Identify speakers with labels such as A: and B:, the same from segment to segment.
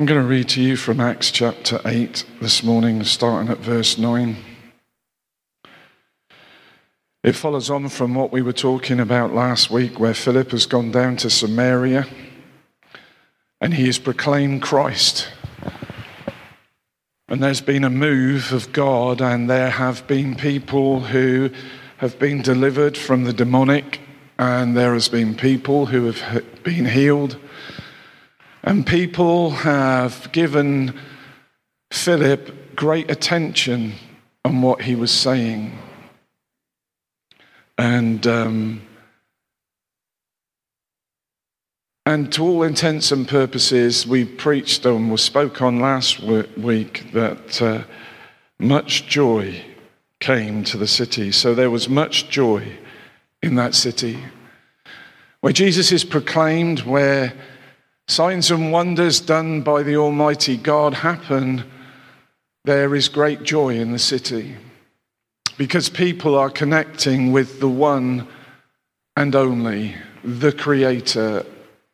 A: I'm going to read to you from Acts chapter 8 this morning, starting at verse 9. It follows on from what we were talking about last week, where Philip has gone down to Samaria and he has proclaimed Christ. And there's been a move of God, and there have been people who have been delivered from the demonic, and there has been people who have been healed. And people have given Philip great attention on what he was saying. And, um, and to all intents and purposes, we preached and we spoke on last week that uh, much joy came to the city. So there was much joy in that city. Where Jesus is proclaimed, where signs and wonders done by the Almighty God happen, there is great joy in the city because people are connecting with the one and only, the creator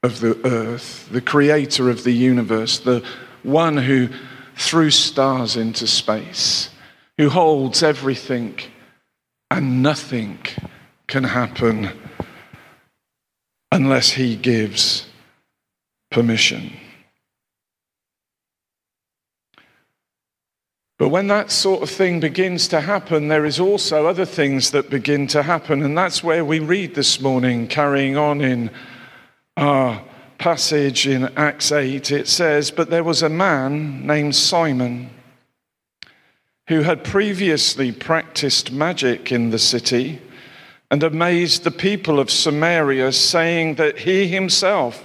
A: of the earth, the creator of the universe, the one who threw stars into space, who holds everything and nothing can happen unless he gives permission. But when that sort of thing begins to happen, there is also other things that begin to happen. And that's where we read this morning, carrying on in our passage in Acts 8. It says, But there was a man named Simon who had previously practiced magic in the city and amazed the people of Samaria, saying that he himself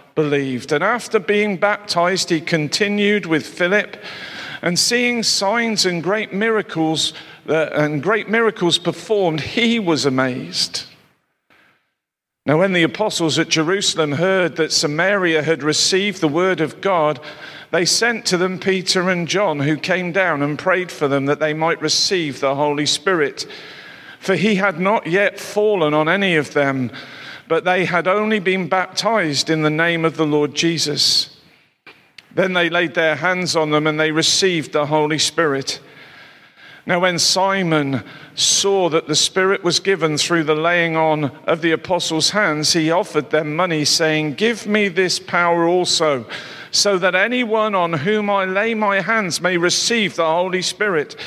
A: believed. And after being baptized, he continued with Philip and seeing signs and great miracles uh, and great miracles performed, he was amazed. Now, when the apostles at Jerusalem heard that Samaria had received the word of God, they sent to them Peter and John, who came down and prayed for them that they might receive the Holy Spirit. For he had not yet fallen on any of them but they had only been baptized in the name of the Lord Jesus. Then they laid their hands on them and they received the Holy Spirit. Now, when Simon saw that the Spirit was given through the laying on of the apostles' hands, he offered them money, saying, Give me this power also, so that anyone on whom I lay my hands may receive the Holy Spirit.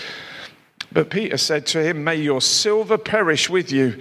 A: But Peter said to him, May your silver perish with you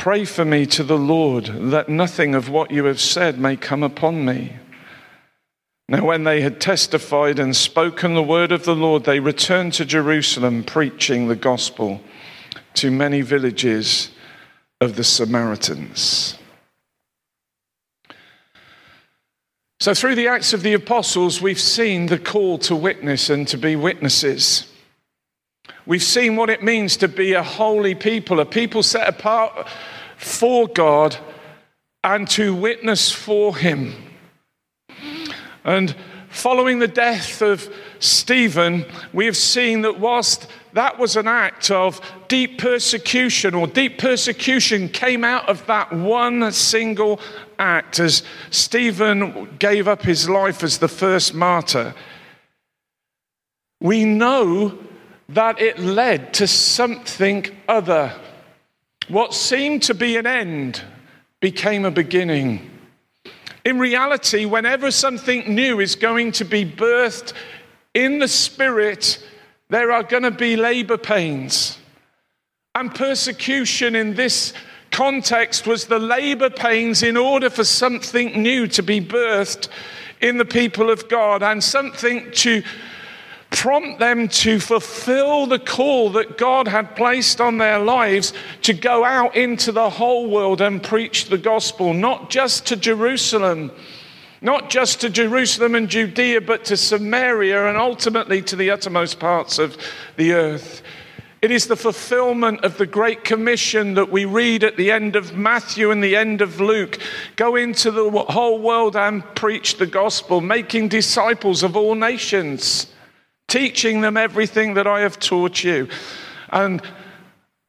A: Pray for me to the Lord that nothing of what you have said may come upon me. Now, when they had testified and spoken the word of the Lord, they returned to Jerusalem, preaching the gospel to many villages of the Samaritans. So, through the Acts of the Apostles, we've seen the call to witness and to be witnesses. We've seen what it means to be a holy people, a people set apart for God and to witness for Him. And following the death of Stephen, we have seen that whilst that was an act of deep persecution, or deep persecution came out of that one single act as Stephen gave up his life as the first martyr. We know that it led to something other. What seemed to be an end became a beginning. In reality, whenever something new is going to be birthed in the spirit, there are going to be labor pains. And persecution in this context was the labor pains in order for something new to be birthed in the people of God and something to prompt them to fulfill the call that God had placed on their lives to go out into the whole world and preach the gospel, not just to Jerusalem, not just to Jerusalem and Judea, but to Samaria and ultimately to the uttermost parts of the earth. It is the fulfillment of the Great Commission that we read at the end of Matthew and the end of Luke. Go into the whole world and preach the gospel, making disciples of all nations, teaching them everything that I have taught you. And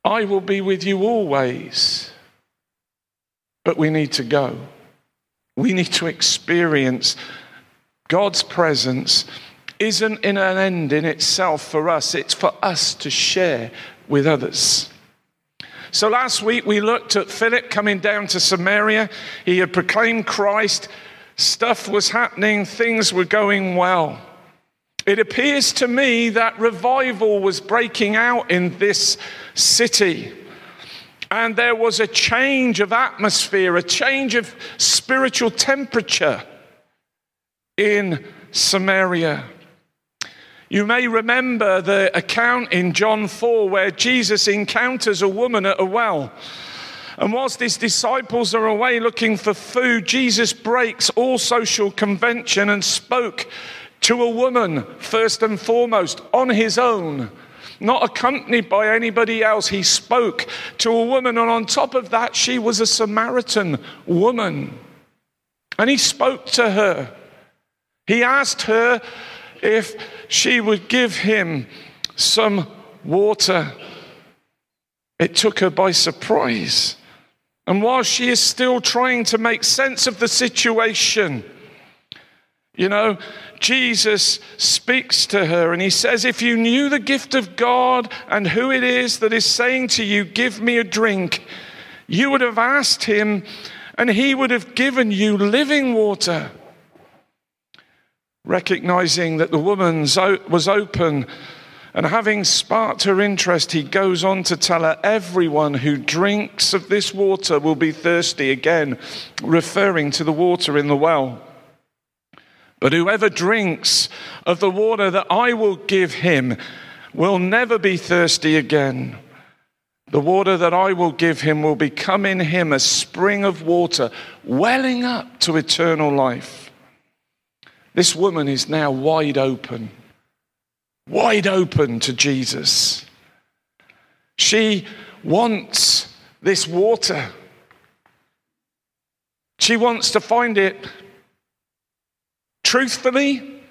A: I will be with you always. But we need to go. We need to experience God's presence isn't in an end in itself for us, it's for us to share with others. So last week we looked at Philip coming down to Samaria. He had proclaimed Christ, stuff was happening, things were going well. It appears to me that revival was breaking out in this city. And there was a change of atmosphere, a change of spiritual temperature in Samaria. You may remember the account in John 4 where Jesus encounters a woman at a well. And whilst his disciples are away looking for food, Jesus breaks all social convention and spoke to a woman, first and foremost, on his own, not accompanied by anybody else. He spoke to a woman, and on top of that, she was a Samaritan woman. And he spoke to her. He asked her if she would give him some water. It took her by surprise. And while she is still trying to make sense of the situation, you know, Jesus speaks to her and he says, If you knew the gift of God and who it is that is saying to you, Give me a drink, you would have asked him and he would have given you living water recognizing that the woman was open and having sparked her interest, he goes on to tell her, Everyone who drinks of this water will be thirsty again, referring to the water in the well. But whoever drinks of the water that I will give him will never be thirsty again. The water that I will give him will become in him a spring of water, welling up to eternal life. This woman is now wide open, wide open to Jesus. She wants this water. She wants to find it. Truthfully,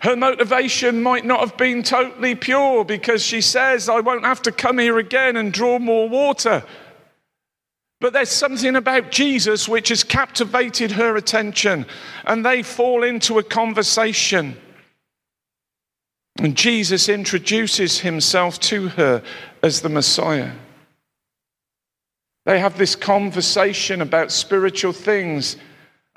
A: her motivation might not have been totally pure because she says, I won't have to come here again and draw more water. But there's something about Jesus which has captivated her attention, and they fall into a conversation. And Jesus introduces himself to her as the Messiah. They have this conversation about spiritual things.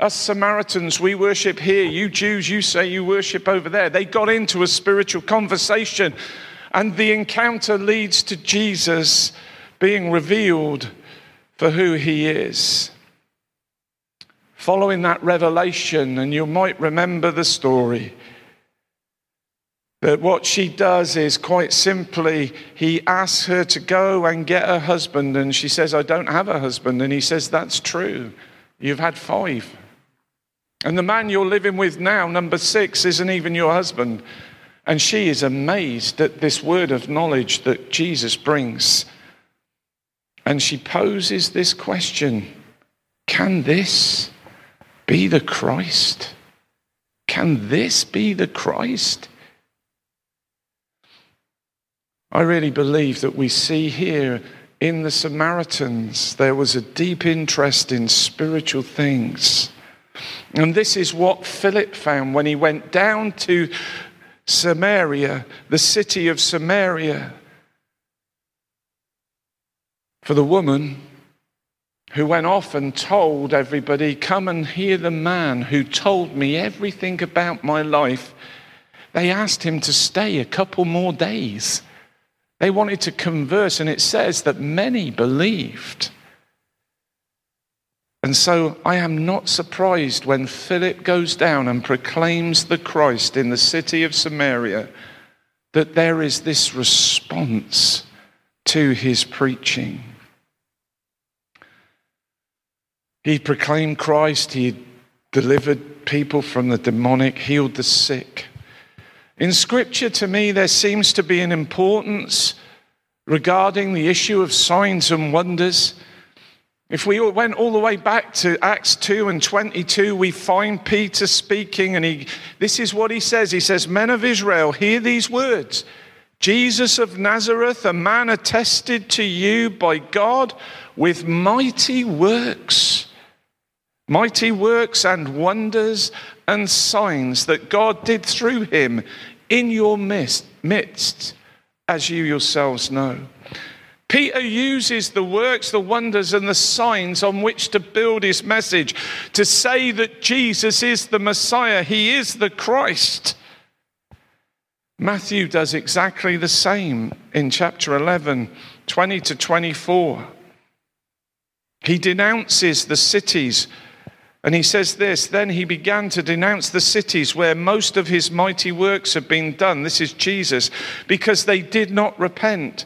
A: Us Samaritans, we worship here. You Jews, you say you worship over there. They got into a spiritual conversation, and the encounter leads to Jesus being revealed for who he is. Following that revelation, and you might remember the story, that what she does is quite simply, he asks her to go and get a husband, and she says, I don't have a husband. And he says, That's true. You've had five. And the man you're living with now, number six, isn't even your husband. And she is amazed at this word of knowledge that Jesus brings. And she poses this question Can this be the Christ? Can this be the Christ? I really believe that we see here in the Samaritans there was a deep interest in spiritual things. And this is what Philip found when he went down to Samaria, the city of Samaria for the woman who went off and told everybody, Come and hear the man who told me everything about my life. They asked him to stay a couple more days. They wanted to converse, and it says that many believed. And so I am not surprised when Philip goes down and proclaims the Christ in the city of Samaria that there is this response to his preaching. He proclaimed Christ, he delivered people from the demonic, healed the sick. In Scripture, to me, there seems to be an importance regarding the issue of signs and wonders. If we went all the way back to Acts 2 and 22, we find Peter speaking, and he, this is what he says. He says, Men of Israel, hear these words Jesus of Nazareth, a man attested to you by God with mighty works mighty works and wonders and signs that God did through him in your midst, as you yourselves know. Peter uses the works, the wonders, and the signs on which to build his message to say that Jesus is the Messiah, he is the Christ. Matthew does exactly the same in chapter 11, 20 to 24. He denounces the cities and he says this Then he began to denounce the cities where most of his mighty works had been done. This is Jesus, because they did not repent.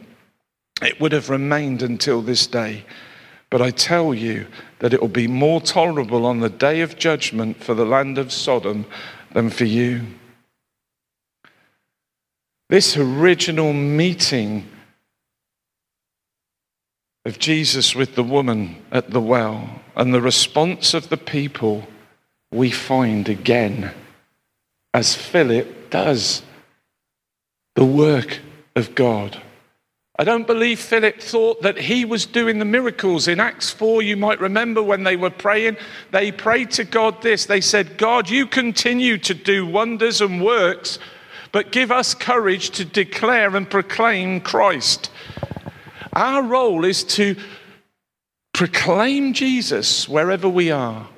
A: it would have remained until this day. But I tell you that it will be more tolerable on the day of judgment for the land of Sodom than for you. This original meeting of Jesus with the woman at the well and the response of the people we find again, as Philip does, the work of God. I don't believe Philip thought that he was doing the miracles. In Acts 4, you might remember when they were praying, they prayed to God this. They said, God, you continue to do wonders and works, but give us courage to declare and proclaim Christ. Our role is to proclaim Jesus wherever we are.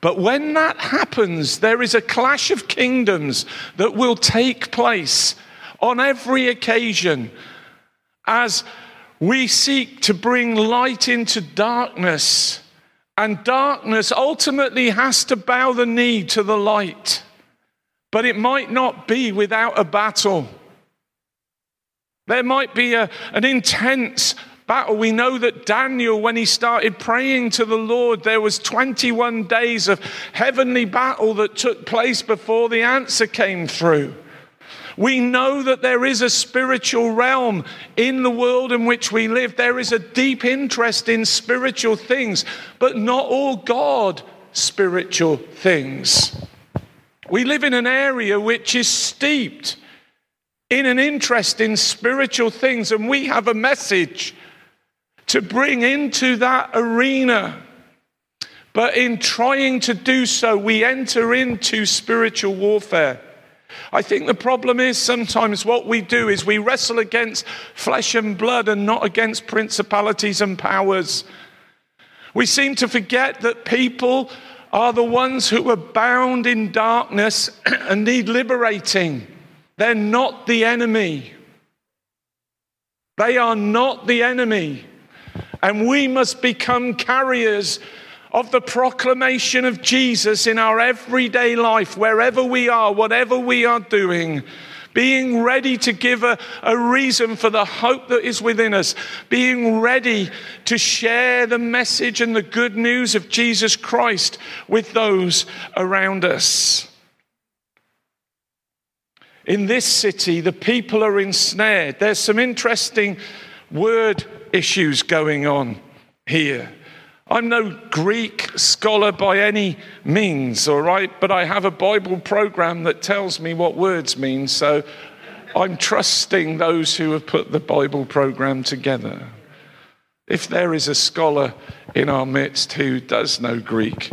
A: But when that happens, there is a clash of kingdoms that will take place on every occasion as we seek to bring light into darkness. And darkness ultimately has to bow the knee to the light. But it might not be without a battle. There might be a, an intense battle. We know that Daniel, when he started praying to the Lord, there was 21 days of heavenly battle that took place before the answer came through. We know that there is a spiritual realm in the world in which we live. There is a deep interest in spiritual things, but not all God spiritual things. We live in an area which is steeped in an interest in spiritual things, and we have a message to bring into that arena. But in trying to do so, we enter into spiritual warfare. I think the problem is sometimes what we do is we wrestle against flesh and blood and not against principalities and powers. We seem to forget that people are the ones who are bound in darkness and need liberating. They're not the enemy. They are not the enemy. And we must become carriers of the proclamation of Jesus in our everyday life, wherever we are, whatever we are doing. Being ready to give a, a reason for the hope that is within us. Being ready to share the message and the good news of Jesus Christ with those around us. In this city, the people are ensnared. There's some interesting word issues going on here. I'm no Greek scholar by any means, all right, but I have a Bible program that tells me what words mean, so I'm trusting those who have put the Bible program together. If there is a scholar in our midst who does know Greek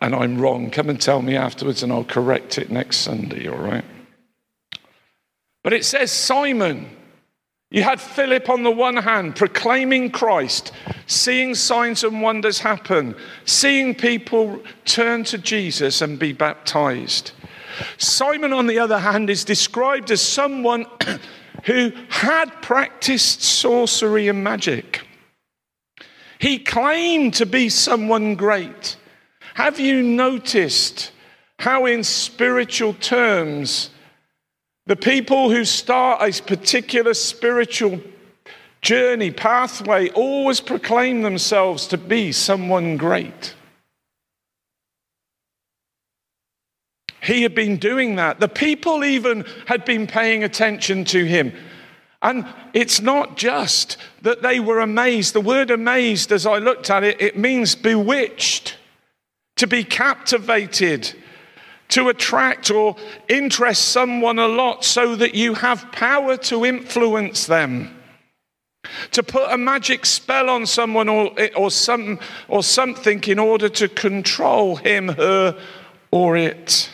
A: and I'm wrong, come and tell me afterwards and I'll correct it next Sunday, all right? But it says Simon. You had Philip on the one hand proclaiming Christ, seeing signs and wonders happen, seeing people turn to Jesus and be baptized. Simon, on the other hand, is described as someone who had practiced sorcery and magic. He claimed to be someone great. Have you noticed how, in spiritual terms, the people who start a particular spiritual journey, pathway, always proclaim themselves to be someone great? He had been doing that. The people even had been paying attention to him. And it's not just that they were amazed. The word amazed, as I looked at it, it means bewitched, to be captivated, to attract or interest someone a lot so that you have power to influence them. To put a magic spell on someone or, or, some, or something in order to control him, her, or it.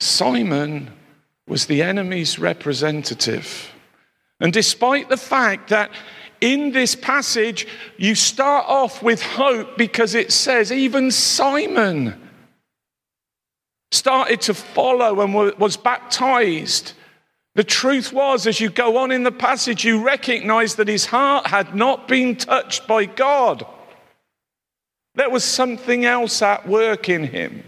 A: Simon was the enemy's representative. And despite the fact that in this passage you start off with hope because it says even Simon started to follow and was baptized. The truth was, as you go on in the passage, you recognize that his heart had not been touched by God. There was something else at work in him.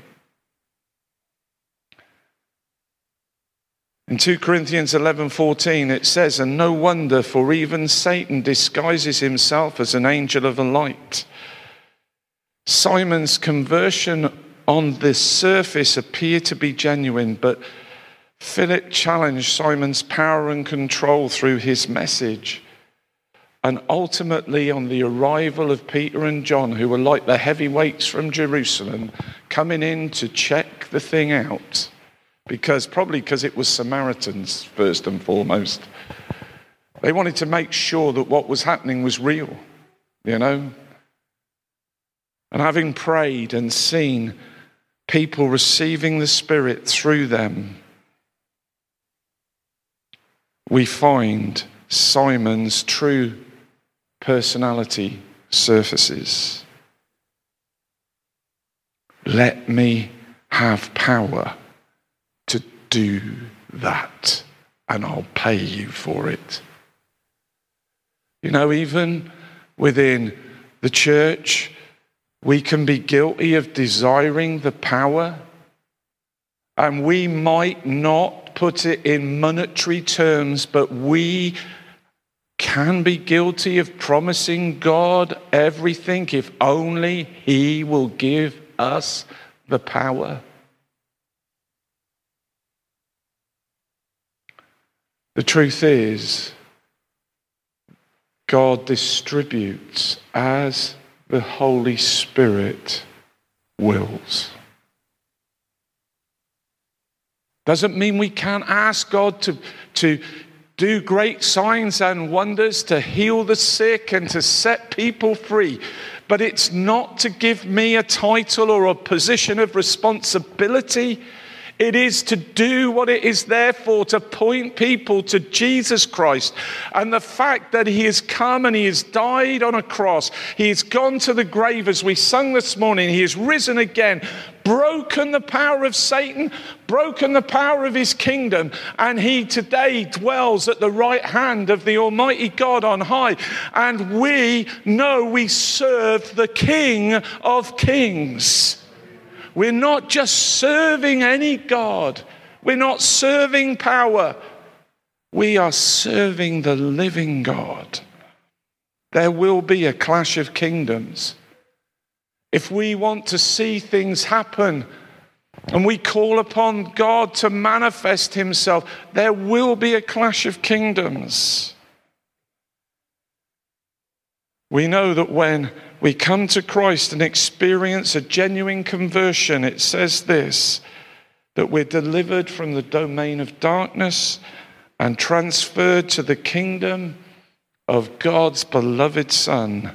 A: In 2 Corinthians 11:14 it says and no wonder for even Satan disguises himself as an angel of the light. Simon's conversion on the surface appeared to be genuine but Philip challenged Simon's power and control through his message. And ultimately, on the arrival of Peter and John, who were like the heavyweights from Jerusalem, coming in to check the thing out, because probably because it was Samaritans first and foremost. They wanted to make sure that what was happening was real, you know. And having prayed and seen people receiving the Spirit through them, we find Simon's true personality surfaces. Let me have power do that and I'll pay you for it. You know, even within the church, we can be guilty of desiring the power, and we might not put it in monetary terms, but we can be guilty of promising God everything if only He will give us the power. The truth is, God distributes as the Holy Spirit wills. Doesn't mean we can't ask God to, to do great signs and wonders, to heal the sick and to set people free. But it's not to give me a title or a position of responsibility. It is to do what it is there for, to point people to Jesus Christ and the fact that He has come and He has died on a cross. He has gone to the grave, as we sung this morning. He has risen again, broken the power of Satan, broken the power of His kingdom, and He today dwells at the right hand of the Almighty God on high. And we know we serve the King of Kings. We're not just serving any God, we're not serving power. We are serving the living God. There will be a clash of kingdoms. If we want to see things happen and we call upon God to manifest Himself, there will be a clash of kingdoms. We know that when we come to Christ and experience a genuine conversion, it says this that we're delivered from the domain of darkness and transferred to the kingdom of God's beloved Son,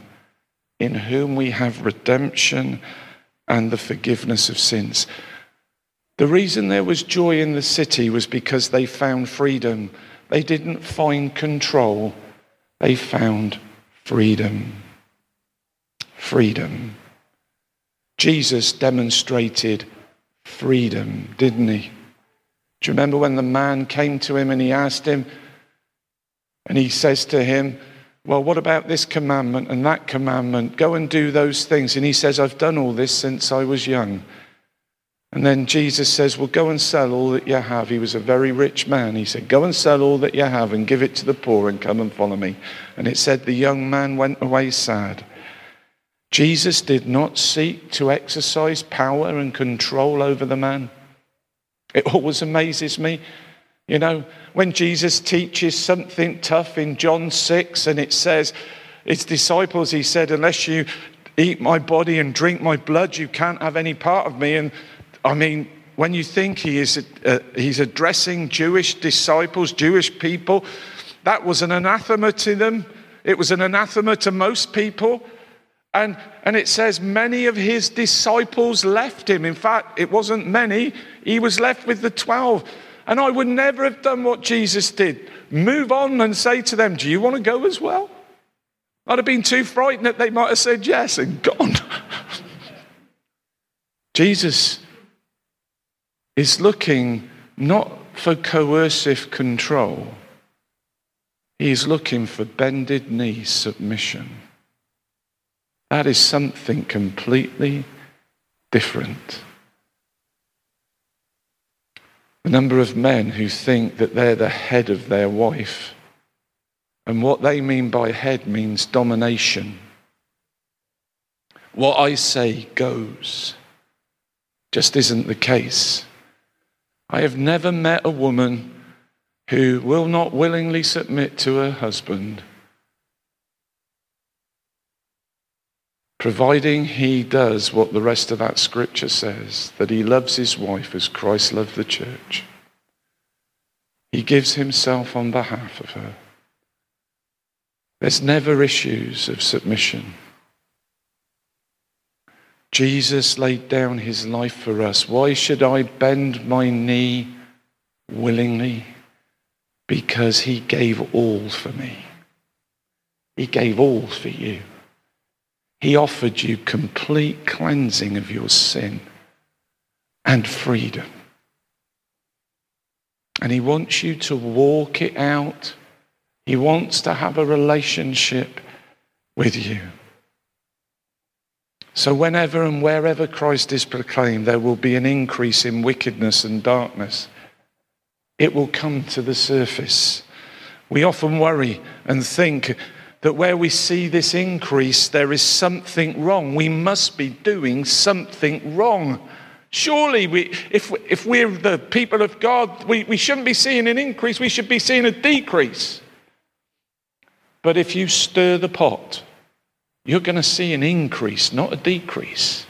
A: in whom we have redemption and the forgiveness of sins. The reason there was joy in the city was because they found freedom. They didn't find control, they found freedom. Freedom. Jesus demonstrated freedom, didn't he? Do you remember when the man came to him and he asked him, and he says to him, Well, what about this commandment and that commandment? Go and do those things. And he says, I've done all this since I was young. And then Jesus says, Well, go and sell all that you have. He was a very rich man. He said, Go and sell all that you have and give it to the poor and come and follow me. And it said, The young man went away sad. Jesus did not seek to exercise power and control over the man. It always amazes me. You know, when Jesus teaches something tough in John 6 and it says, his disciples, he said, unless you eat my body and drink my blood, you can't have any part of me. And I mean, when you think he is, uh, he's addressing Jewish disciples, Jewish people, that was an anathema to them. It was an anathema to most people. And, and it says many of his disciples left him. In fact, it wasn't many, he was left with the 12. And I would never have done what Jesus did move on and say to them, Do you want to go as well? I'd have been too frightened that they might have said yes and gone. Jesus is looking not for coercive control, he's looking for bended knee submission. That is something completely different. The number of men who think that they're the head of their wife, and what they mean by head means domination. What I say goes, just isn't the case. I have never met a woman who will not willingly submit to her husband providing he does what the rest of that scripture says that he loves his wife as Christ loved the church. He gives himself on behalf of her. There's never issues of submission. Jesus laid down his life for us. Why should I bend my knee willingly? Because he gave all for me. He gave all for you. He offered you complete cleansing of your sin and freedom. And He wants you to walk it out. He wants to have a relationship with you. So, whenever and wherever Christ is proclaimed, there will be an increase in wickedness and darkness. It will come to the surface. We often worry and think that where we see this increase, there is something wrong. We must be doing something wrong. Surely, we, if, if we're the people of God, we, we shouldn't be seeing an increase, we should be seeing a decrease. But if you stir the pot, you're going to see an increase, not a decrease.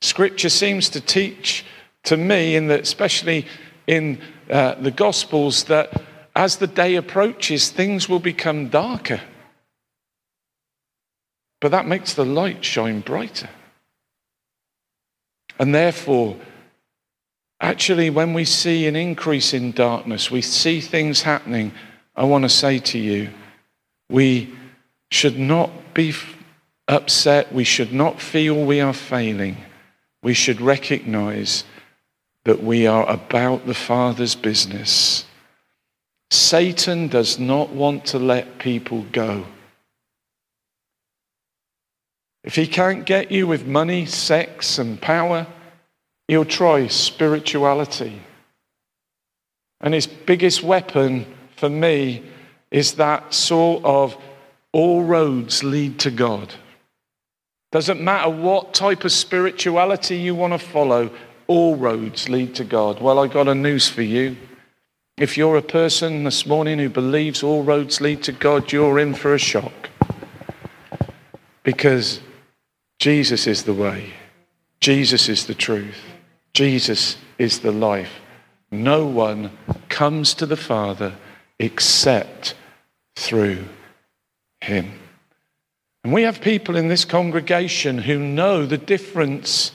A: Scripture seems to teach to me, in that, especially in uh, the Gospels, that as the day approaches, things will become darker. But that makes the light shine brighter. And therefore, actually, when we see an increase in darkness, we see things happening, I want to say to you, we should not be upset. We should not feel we are failing. We should recognize that we are about the Father's business Satan does not want to let people go. If he can't get you with money, sex, and power, he'll try spirituality. And his biggest weapon for me is that sort of all roads lead to God. Doesn't matter what type of spirituality you want to follow, all roads lead to God. Well, I got a news for you. If you're a person this morning who believes all roads lead to God, you're in for a shock. Because Jesus is the way, Jesus is the truth, Jesus is the life. No one comes to the Father except through him. And we have people in this congregation who know the difference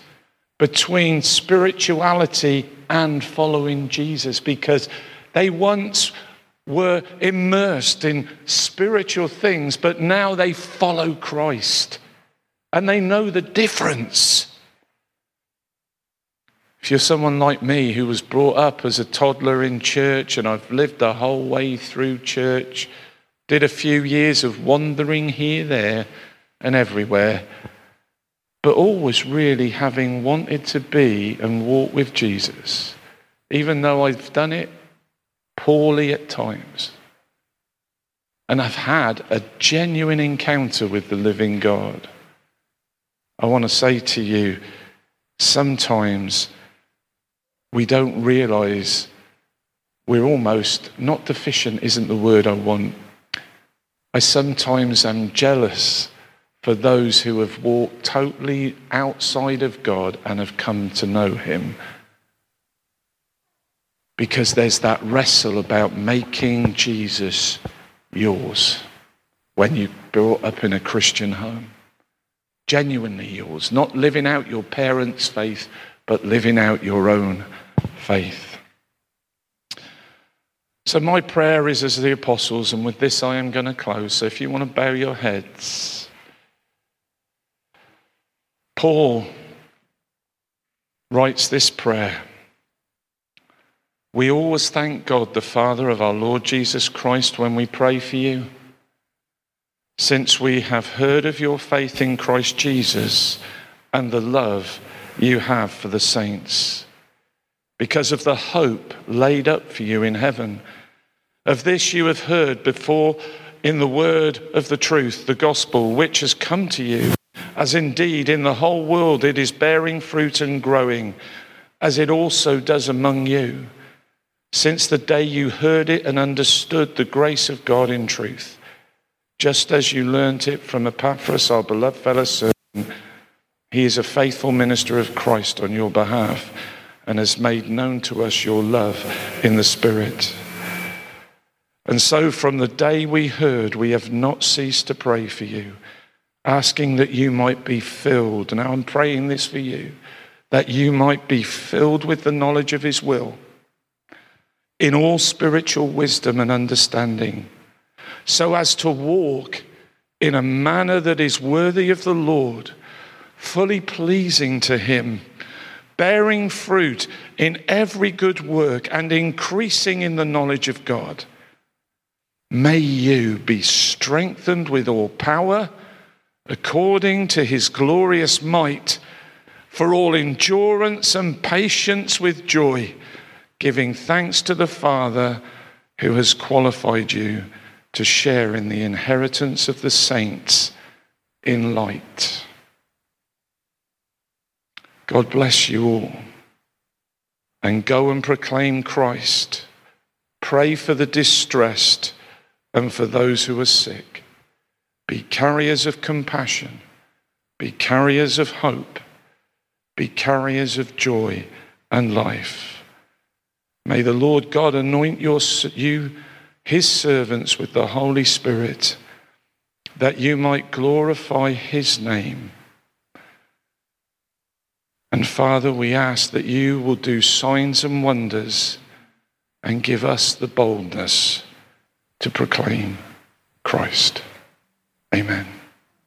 A: between spirituality and following Jesus because they once were immersed in spiritual things, but now they follow Christ and they know the difference. If you're someone like me who was brought up as a toddler in church and I've lived the whole way through church, did a few years of wandering here, there, and everywhere, but always really having wanted to be and walk with Jesus, even though I've done it poorly at times. And I've had a genuine encounter with the living God. I want to say to you, sometimes we don't realize we're almost not deficient, isn't the word I want. I sometimes am jealous for those who have walked totally outside of God and have come to know Him. Because there's that wrestle about making Jesus yours when you brought up in a Christian home. Genuinely yours, not living out your parents' faith, but living out your own faith. So, my prayer is as the apostles, and with this I am going to close. So, if you want to bow your heads, Paul writes this prayer. We always thank God, the Father of our Lord Jesus Christ, when we pray for you. Since we have heard of your faith in Christ Jesus and the love you have for the saints because of the hope laid up for you in heaven. Of this you have heard before in the word of the truth, the gospel, which has come to you, as indeed in the whole world it is bearing fruit and growing, as it also does among you, since the day you heard it and understood the grace of God in truth, just as you learnt it from Epaphras, our beloved fellow servant. He is a faithful minister of Christ on your behalf and has made known to us your love in the Spirit. And so, from the day we heard, we have not ceased to pray for you, asking that you might be filled. Now, I'm praying this for you that you might be filled with the knowledge of His will in all spiritual wisdom and understanding, so as to walk in a manner that is worthy of the Lord, fully pleasing to Him bearing fruit in every good work and increasing in the knowledge of God. May you be strengthened with all power according to his glorious might for all endurance and patience with joy, giving thanks to the Father who has qualified you to share in the inheritance of the saints in light. God bless you all. And go and proclaim Christ. Pray for the distressed and for those who are sick. Be carriers of compassion. Be carriers of hope. Be carriers of joy and life. May the Lord God anoint your, you, his servants, with the Holy Spirit, that you might glorify his name and Father, we ask that you will do signs and wonders and give us the boldness to proclaim Christ. Amen.